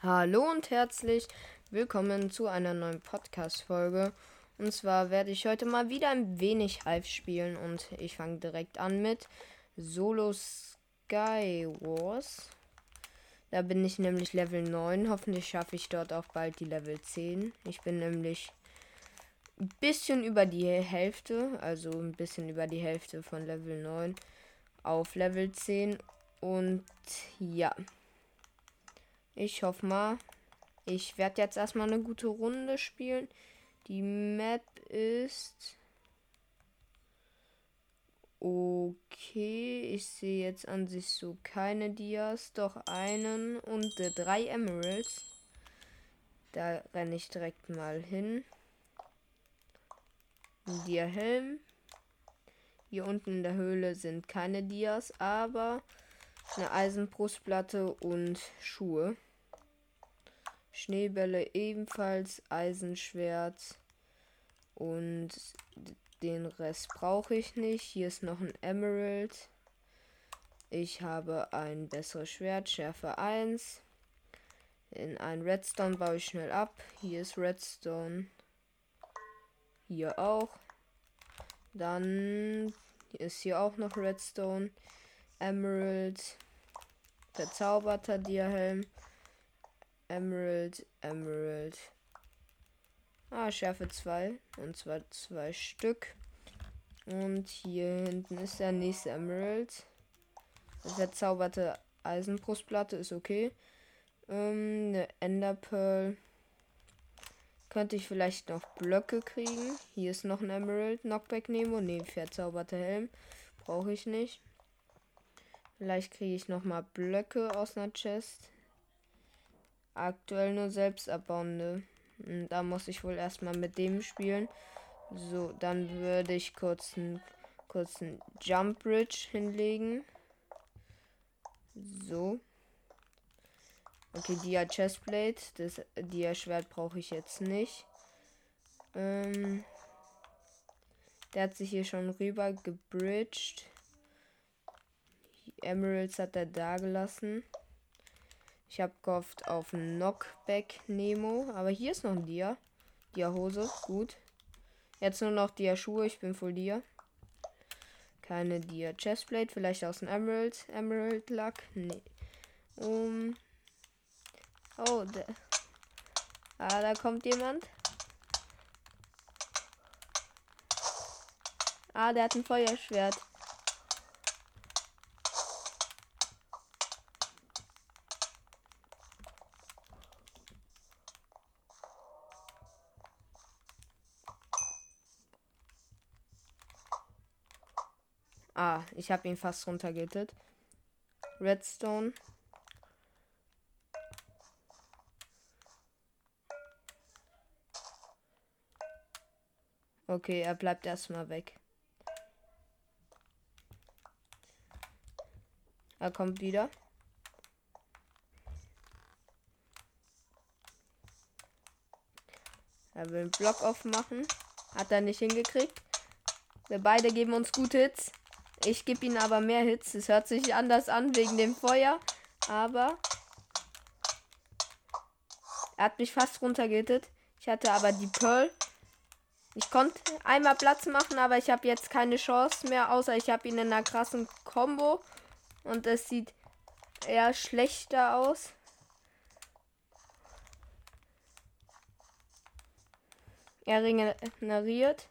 Hallo und herzlich willkommen zu einer neuen Podcast-Folge. Und zwar werde ich heute mal wieder ein wenig Hive spielen und ich fange direkt an mit Solo Sky Wars. Da bin ich nämlich Level 9. Hoffentlich schaffe ich dort auch bald die Level 10. Ich bin nämlich ein bisschen über die Hälfte, also ein bisschen über die Hälfte von Level 9 auf Level 10. Und ja. Ich hoffe mal. Ich werde jetzt erstmal eine gute Runde spielen. Die Map ist. Okay, ich sehe jetzt an sich so keine Dias, doch einen und äh, drei Emeralds. Da renne ich direkt mal hin. Dia Helm. Hier unten in der Höhle sind keine Dias, aber eine Eisenbrustplatte und Schuhe. Schneebälle ebenfalls, Eisenschwert und den Rest brauche ich nicht. Hier ist noch ein Emerald. Ich habe ein besseres Schwert, Schärfe 1. In ein Redstone baue ich schnell ab. Hier ist Redstone. Hier auch. Dann ist hier auch noch Redstone. Emerald. Verzauberter Diahelm. Emerald, Emerald. Ah, Schärfe 2. Und zwar zwei Stück. Und hier hinten ist der nächste Emerald. Verzauberte Eisenbrustplatte ist okay. Ähm, eine Enderpearl. Könnte ich vielleicht noch Blöcke kriegen. Hier ist noch ein Emerald. Knockback Nemo. Ne, verzauberte Helm. Brauche ich nicht. Vielleicht kriege ich noch mal Blöcke aus einer Chest. Aktuell nur selbst abbauende. Hm, da muss ich wohl erstmal mit dem spielen. So, dann würde ich kurz einen kurzen Jump Bridge hinlegen. So. Okay, Dia Chestplate. Das Dia Schwert brauche ich jetzt nicht. Ähm, der hat sich hier schon rüber gebridged. Emeralds hat er da gelassen. Ich habe gehofft auf Knockback Nemo. Aber hier ist noch ein Dia. Dia Hose. Gut. Jetzt nur noch Dia Schuhe. Ich bin voll Dia. Keine Dia Chestplate. Vielleicht aus dem Emerald. Emerald Luck. Nee. Um. Oh, der. Ah, da kommt jemand. Ah, der hat ein Feuerschwert. Ah, ich habe ihn fast runtergehittet. Redstone. Okay, er bleibt erstmal weg. Er kommt wieder. Er will einen Block aufmachen. Hat er nicht hingekriegt. Wir beide geben uns gute Hits. Ich gebe ihnen aber mehr Hits. Es hört sich anders an wegen dem Feuer. Aber er hat mich fast runtergehittet. Ich hatte aber die Pearl. Ich konnte einmal Platz machen, aber ich habe jetzt keine Chance mehr, außer ich habe ihn in einer krassen Combo. Und es sieht eher schlechter aus. Er regeneriert.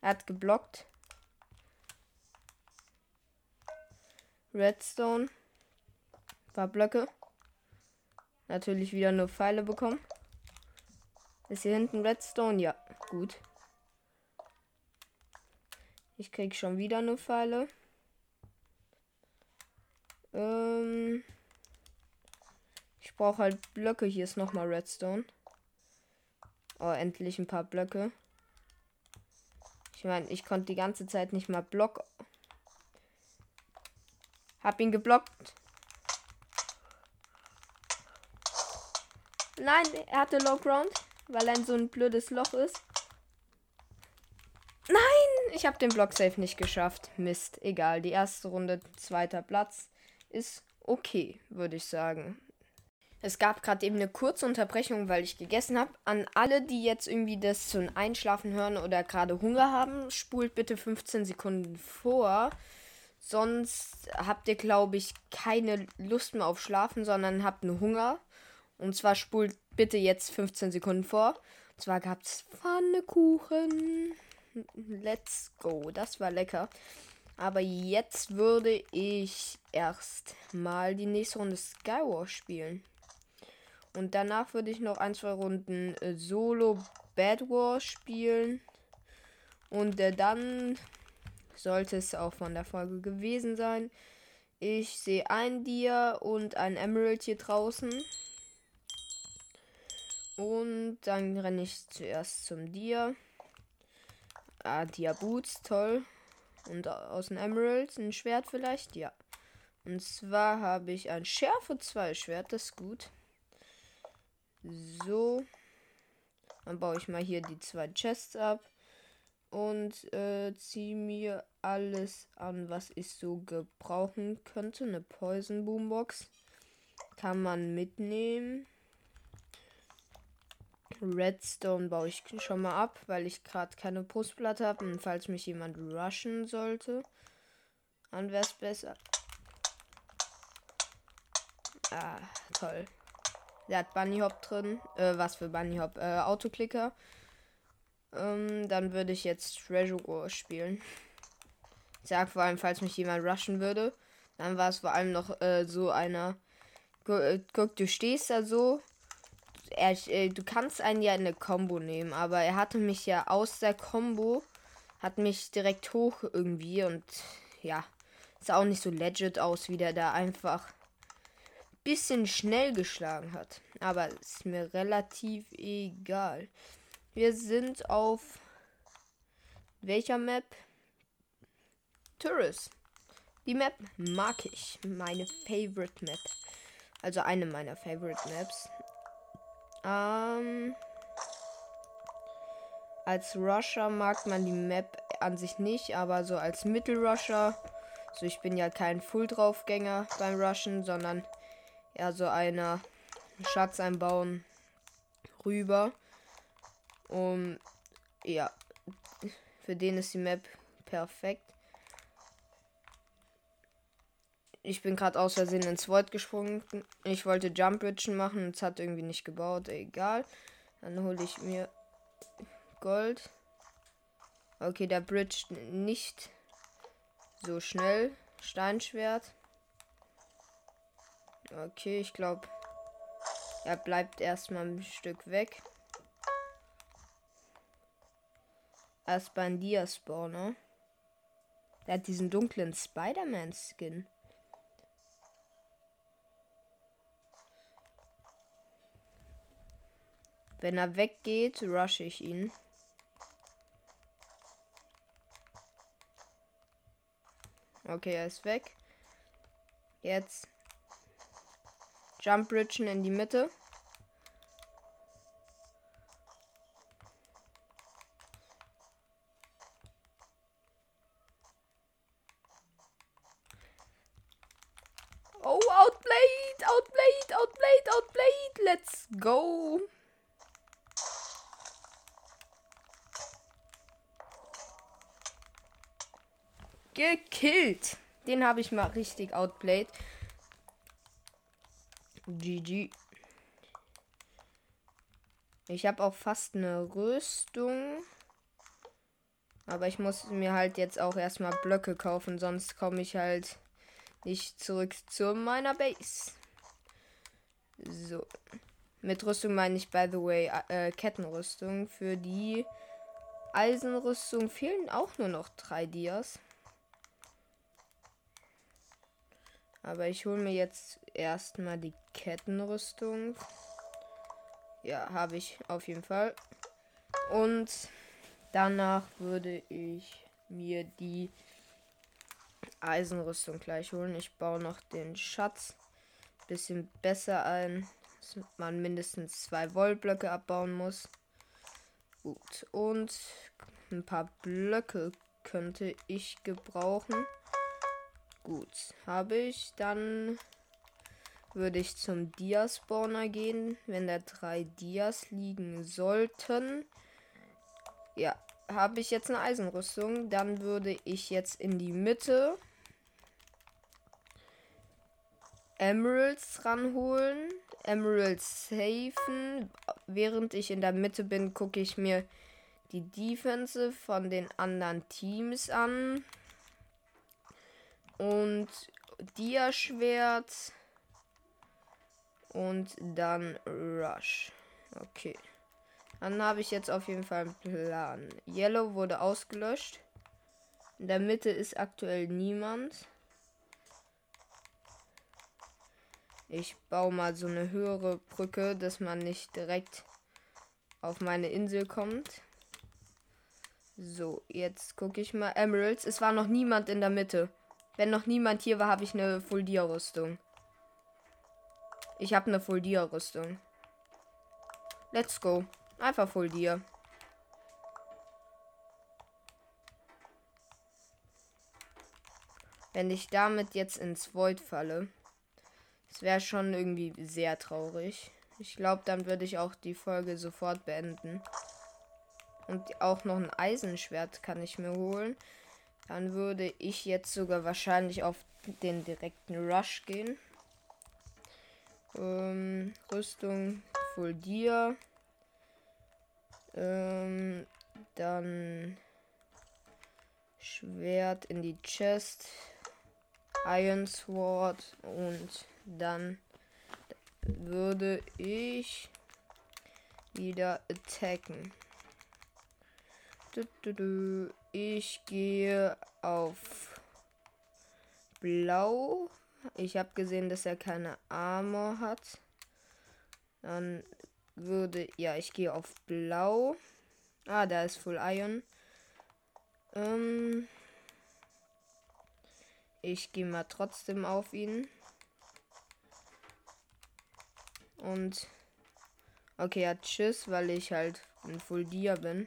Er hat geblockt. Redstone. Ein paar Blöcke. Natürlich wieder nur Pfeile bekommen. Ist hier hinten Redstone? Ja, gut. Ich krieg schon wieder nur Pfeile. Ähm ich brauche halt Blöcke. Hier ist nochmal Redstone. Oh, endlich ein paar Blöcke. Ich meine, ich konnte die ganze Zeit nicht mal blocken. Hab ihn geblockt. Nein, er hatte Low Ground, weil er in so ein blödes Loch ist. Nein, ich habe den Block safe nicht geschafft. Mist, egal. Die erste Runde, zweiter Platz ist okay, würde ich sagen. Es gab gerade eben eine kurze Unterbrechung, weil ich gegessen habe. An alle, die jetzt irgendwie das zum Einschlafen hören oder gerade Hunger haben, spult bitte 15 Sekunden vor. Sonst habt ihr, glaube ich, keine Lust mehr auf Schlafen, sondern habt nur Hunger. Und zwar spult bitte jetzt 15 Sekunden vor. Und zwar gab es Pfannekuchen. Let's go. Das war lecker. Aber jetzt würde ich erst mal die nächste Runde Skywars spielen. Und danach würde ich noch ein, zwei Runden äh, Solo Bad Wars spielen. Und äh, dann sollte es auch von der Folge gewesen sein. Ich sehe ein Dia und ein Emerald hier draußen. Und dann renne ich zuerst zum Dia. Ah, Dia Boots, toll. Und aus dem Emerald ein Schwert vielleicht? Ja. Und zwar habe ich ein Schärfe 2 Schwert, das ist gut. So. Dann baue ich mal hier die zwei Chests ab. Und äh, ziehe mir alles an, was ich so gebrauchen könnte. Eine Poison Boombox. Kann man mitnehmen. Redstone baue ich schon mal ab, weil ich gerade keine Postplatte habe. Und falls mich jemand rushen sollte, dann wäre es besser. Ah, toll. Der hat Bunny Hop drin. Äh, was für Bunny Hop? Äh, Autoklicker. Ähm, dann würde ich jetzt Treasure spielen. Ich sag vor allem, falls mich jemand rushen würde. Dann war es vor allem noch äh, so einer. Äh, guck, du stehst da so. Er, äh, du kannst einen ja in eine Combo nehmen, aber er hatte mich ja aus der Combo, hat mich direkt hoch irgendwie und ja, sah auch nicht so legit aus, wie der da einfach bisschen schnell geschlagen hat. Aber ist mir relativ egal. Wir sind auf welcher Map? Tourist. Die Map mag ich. Meine Favorite Map. Also eine meiner Favorite Maps. Ähm, als Rusher mag man die Map an sich nicht, aber so als Mittelrusher. So, ich bin ja kein Full-Draufgänger beim Rushen, sondern ja so einer Schatz einbauen rüber. Um ja, für den ist die Map perfekt. Ich bin gerade aus Versehen ins Void gesprungen. Ich wollte Jump Bridgen machen, es hat irgendwie nicht gebaut. Egal. Dann hole ich mir Gold. Okay, der Bridge nicht so schnell. Steinschwert. Okay, ich glaube, er bleibt erstmal ein Stück weg. Erst beim Dia-Spawner. Der hat diesen dunklen Spider-Man-Skin. Wenn er weggeht, rushe ich ihn. Okay, er ist weg. Jetzt Jump Bridgen in die Mitte. Oh, outplayed, outplayed, outplayed, outplayed. Let's go. Gekillt. Den habe ich mal richtig outplayed. GG. Ich habe auch fast eine Rüstung. Aber ich muss mir halt jetzt auch erstmal Blöcke kaufen, sonst komme ich halt nicht zurück zu meiner Base. So. Mit Rüstung meine ich, by the way, äh, Kettenrüstung. Für die Eisenrüstung fehlen auch nur noch drei Dias. Aber ich hole mir jetzt erstmal die Kettenrüstung. Ja, habe ich auf jeden Fall. Und danach würde ich mir die Eisenrüstung gleich holen. Ich baue noch den Schatz bisschen besser ein, dass man mindestens zwei Wollblöcke abbauen muss. Gut, und ein paar Blöcke könnte ich gebrauchen. Gut, habe ich dann würde ich zum Dia-Spawner gehen, wenn da drei Dias liegen sollten. Ja, habe ich jetzt eine Eisenrüstung. Dann würde ich jetzt in die Mitte Emeralds ranholen. Emeralds safen. Während ich in der Mitte bin, gucke ich mir die Defense von den anderen Teams an. Und Dia-Schwert. Und dann Rush. Okay. Dann habe ich jetzt auf jeden Fall einen Plan. Yellow wurde ausgelöscht. In der Mitte ist aktuell niemand. Ich baue mal so eine höhere Brücke, dass man nicht direkt auf meine Insel kommt. So, jetzt gucke ich mal. Emeralds. Es war noch niemand in der Mitte. Wenn noch niemand hier war, habe ich eine Full Dia Rüstung. Ich habe eine Full Dia Rüstung. Let's go. Einfach Full Dia. Wenn ich damit jetzt ins Void falle, das wäre schon irgendwie sehr traurig. Ich glaube, dann würde ich auch die Folge sofort beenden. Und auch noch ein Eisenschwert kann ich mir holen. Dann würde ich jetzt sogar wahrscheinlich auf den direkten Rush gehen. Ähm, Rüstung Full Dia. Ähm, dann Schwert in die Chest. Iron Sword und dann würde ich wieder attacken. Ich gehe auf Blau. Ich habe gesehen, dass er keine Armor hat. Dann würde. Ja, ich gehe auf Blau. Ah, da ist Full Iron. Ähm, ich gehe mal trotzdem auf ihn. Und. Okay, ja, tschüss, weil ich halt ein Full Dia bin.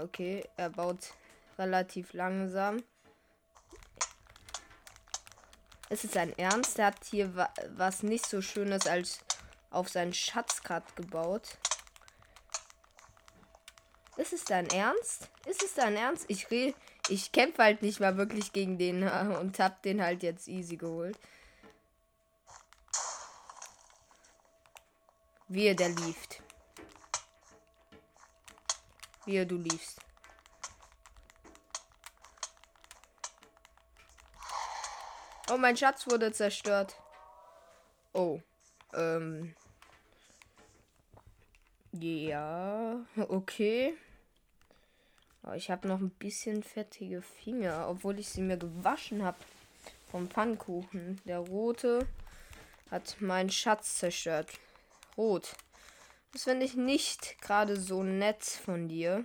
Okay, er baut relativ langsam. Ist es sein Ernst? Er hat hier wa was nicht so Schönes als auf seinen Schatz gerade gebaut. Ist es dein Ernst? Ist es dein Ernst? Ich rede. Ich kämpfe halt nicht mal wirklich gegen den und hab den halt jetzt easy geholt. Wie er der lieft. Wie du liefst. Oh, mein Schatz wurde zerstört. Oh. Ähm. Ja, okay. Aber ich habe noch ein bisschen fettige Finger, obwohl ich sie mir gewaschen habe vom Pfannkuchen. Der rote hat meinen Schatz zerstört. Rot. Das finde ich nicht gerade so nett von dir.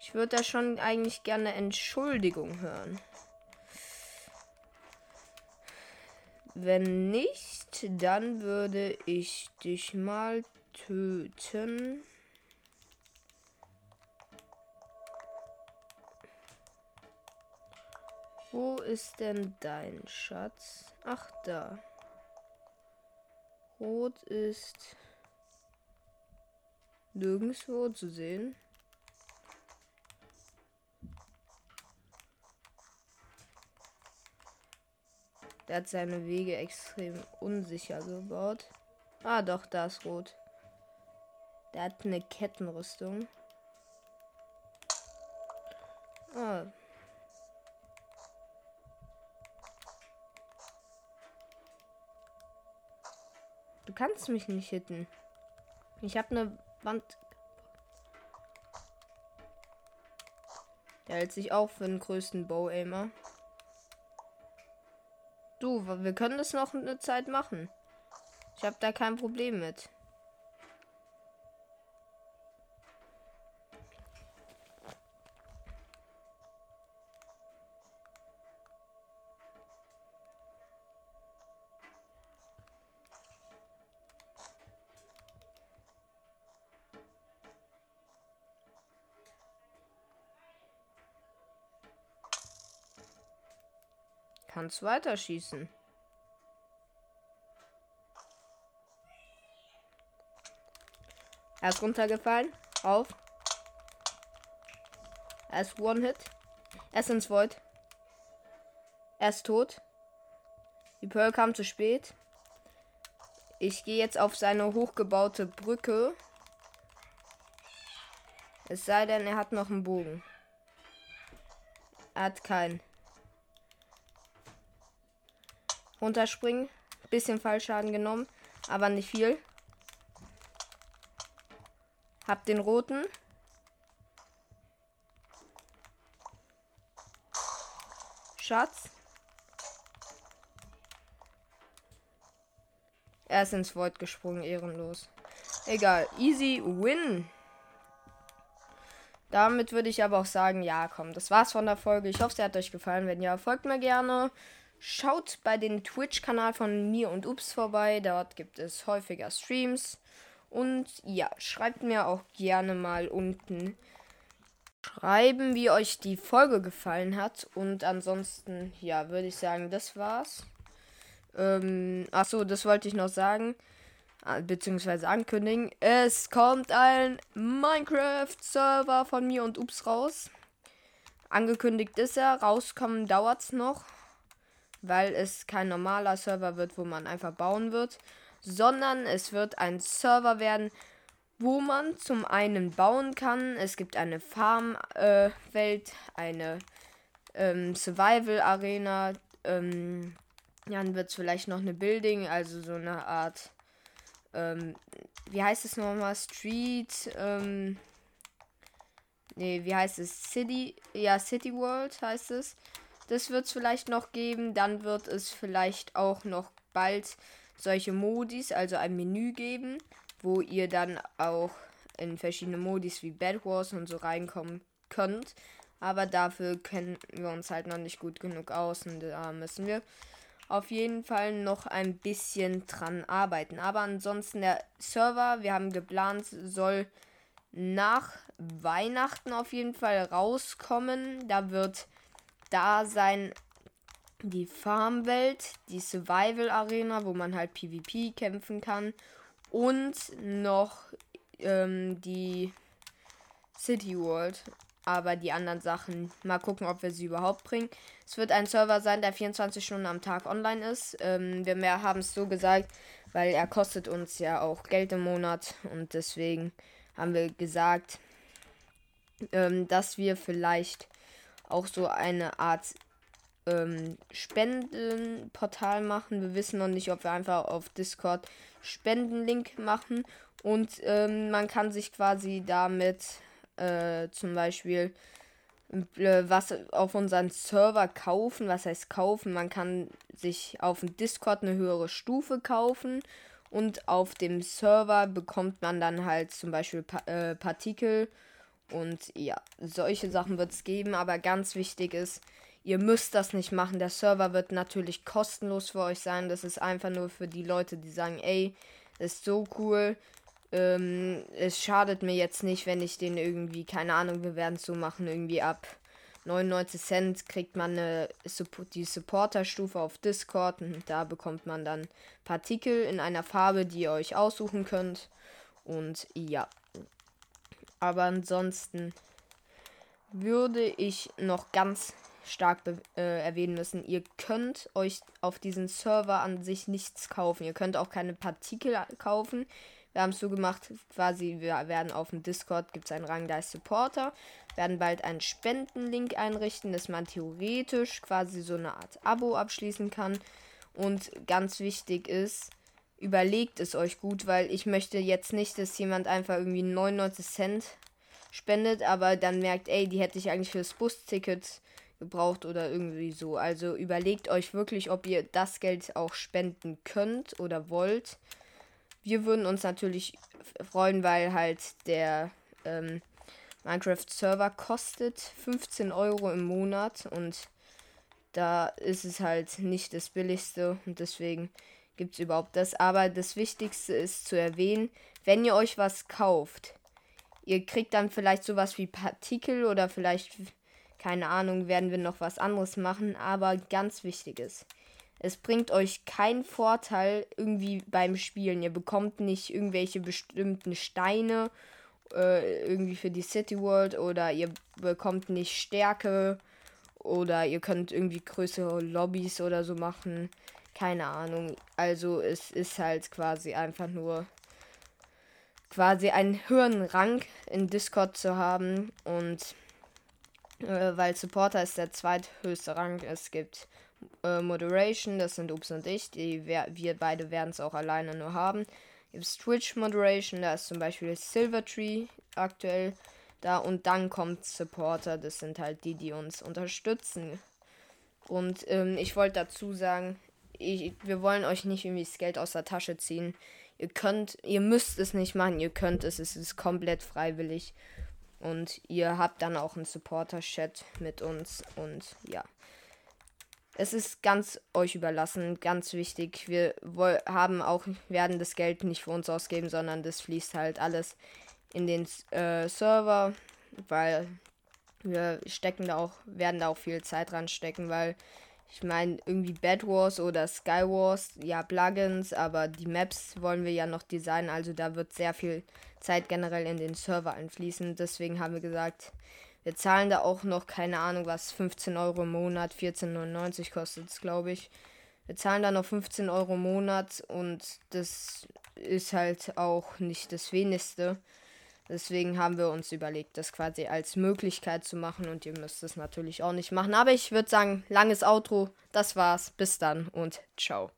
Ich würde da schon eigentlich gerne Entschuldigung hören. Wenn nicht, dann würde ich dich mal töten. Wo ist denn dein Schatz? Ach, da. Rot ist nirgendwo zu sehen. Der hat seine Wege extrem unsicher gebaut. Ah, doch, da ist rot. Der hat eine Kettenrüstung. Ah. Du kannst mich nicht hitten. Ich habe eine Wand. Der hält sich auch für den größten Bow-Aimer. Du, wir können das noch eine Zeit machen. Ich habe da kein Problem mit. Kannst weiterschießen. Er ist runtergefallen. Auf. Er ist One-Hit. Er ist ins Void. Er ist tot. Die Pearl kam zu spät. Ich gehe jetzt auf seine hochgebaute Brücke. Es sei denn, er hat noch einen Bogen. Er hat keinen. Runterspringen. Bisschen Fallschaden genommen, aber nicht viel. Hab den roten. Schatz. Er ist ins Void gesprungen, ehrenlos. Egal, easy win. Damit würde ich aber auch sagen, ja, komm, das war's von der Folge. Ich hoffe, es hat euch gefallen. Wenn ja, folgt mir gerne. Schaut bei dem Twitch-Kanal von mir und Ups vorbei. Dort gibt es häufiger Streams. Und ja, schreibt mir auch gerne mal unten schreiben, wie euch die Folge gefallen hat. Und ansonsten, ja, würde ich sagen, das war's. Ähm, achso, das wollte ich noch sagen. Ah, beziehungsweise ankündigen. Es kommt ein Minecraft-Server von mir und Ups raus. Angekündigt ist er, rauskommen dauert's noch, weil es kein normaler Server wird, wo man einfach bauen wird, sondern es wird ein Server werden, wo man zum einen bauen kann. Es gibt eine Farm-Welt, äh, eine ähm, Survival-Arena, ähm, dann wird es vielleicht noch eine Building, also so eine Art ähm, wie heißt es nochmal? Street, ähm, nee, wie heißt es? City, ja, City World heißt es. Das wird es vielleicht noch geben. Dann wird es vielleicht auch noch bald solche Modis, also ein Menü geben, wo ihr dann auch in verschiedene Modis wie Bed Wars und so reinkommen könnt. Aber dafür kennen wir uns halt noch nicht gut genug aus und da müssen wir auf jeden Fall noch ein bisschen dran arbeiten. Aber ansonsten der Server, wir haben geplant, soll nach Weihnachten auf jeden Fall rauskommen. Da wird da sein die Farmwelt, die Survival Arena, wo man halt PvP kämpfen kann und noch ähm, die City World aber die anderen Sachen, mal gucken, ob wir sie überhaupt bringen. Es wird ein Server sein, der 24 Stunden am Tag online ist. Ähm, wir haben es so gesagt, weil er kostet uns ja auch Geld im Monat und deswegen haben wir gesagt, ähm, dass wir vielleicht auch so eine Art ähm, Spendenportal machen. Wir wissen noch nicht, ob wir einfach auf Discord Spendenlink machen und ähm, man kann sich quasi damit äh, zum Beispiel äh, was auf unseren Server kaufen. Was heißt kaufen? Man kann sich auf dem Discord eine höhere Stufe kaufen und auf dem Server bekommt man dann halt zum Beispiel pa äh, Partikel und ja, solche Sachen wird es geben, aber ganz wichtig ist, ihr müsst das nicht machen. Der Server wird natürlich kostenlos für euch sein. Das ist einfach nur für die Leute, die sagen, ey, ist so cool. Ähm, es schadet mir jetzt nicht, wenn ich den irgendwie, keine Ahnung, wir werden es so machen, irgendwie ab 99 Cent kriegt man eine, die Supporter-Stufe auf Discord und da bekommt man dann Partikel in einer Farbe, die ihr euch aussuchen könnt. Und ja. Aber ansonsten würde ich noch ganz stark äh, erwähnen müssen, ihr könnt euch auf diesen Server an sich nichts kaufen. Ihr könnt auch keine Partikel kaufen. Wir haben es so gemacht, quasi, wir werden auf dem Discord, gibt es einen Rang, da ist Supporter, werden bald einen Spendenlink einrichten, dass man theoretisch quasi so eine Art Abo abschließen kann. Und ganz wichtig ist, überlegt es euch gut, weil ich möchte jetzt nicht, dass jemand einfach irgendwie 99 Cent spendet, aber dann merkt, ey, die hätte ich eigentlich fürs Busticket gebraucht oder irgendwie so. Also überlegt euch wirklich, ob ihr das Geld auch spenden könnt oder wollt. Wir würden uns natürlich freuen, weil halt der ähm, Minecraft-Server kostet 15 Euro im Monat und da ist es halt nicht das billigste und deswegen gibt es überhaupt das. Aber das Wichtigste ist zu erwähnen, wenn ihr euch was kauft, ihr kriegt dann vielleicht sowas wie Partikel oder vielleicht keine Ahnung, werden wir noch was anderes machen, aber ganz wichtig ist, es bringt euch keinen Vorteil irgendwie beim Spielen. Ihr bekommt nicht irgendwelche bestimmten Steine äh, irgendwie für die City World oder ihr bekommt nicht Stärke oder ihr könnt irgendwie größere Lobbys oder so machen. Keine Ahnung. Also es ist halt quasi einfach nur quasi einen höheren Rang in Discord zu haben und äh, weil Supporter ist der zweithöchste Rang. Es gibt äh, Moderation, das sind Ups und ich, die wir, beide werden es auch alleine nur haben. Gibt Twitch Moderation, da ist zum Beispiel Silvertree aktuell da und dann kommt Supporter, das sind halt die, die uns unterstützen. Und ähm, ich wollte dazu sagen, ich, wir wollen euch nicht irgendwie das Geld aus der Tasche ziehen. Ihr könnt, ihr müsst es nicht machen, ihr könnt es, es ist komplett freiwillig. Und ihr habt dann auch einen Supporter-Chat mit uns und ja. Es ist ganz euch überlassen, ganz wichtig. Wir haben auch, werden das Geld nicht für uns ausgeben, sondern das fließt halt alles in den äh, Server, weil wir stecken da auch, werden da auch viel Zeit dran stecken, weil ich meine, irgendwie Bad Wars oder Sky Wars, ja, Plugins, aber die Maps wollen wir ja noch designen, also da wird sehr viel Zeit generell in den Server einfließen. Deswegen haben wir gesagt, wir zahlen da auch noch, keine Ahnung, was 15 Euro im Monat, 14,99 kostet es, glaube ich. Wir zahlen da noch 15 Euro im Monat und das ist halt auch nicht das wenigste. Deswegen haben wir uns überlegt, das quasi als Möglichkeit zu machen und ihr müsst es natürlich auch nicht machen. Aber ich würde sagen, langes Outro, das war's. Bis dann und ciao.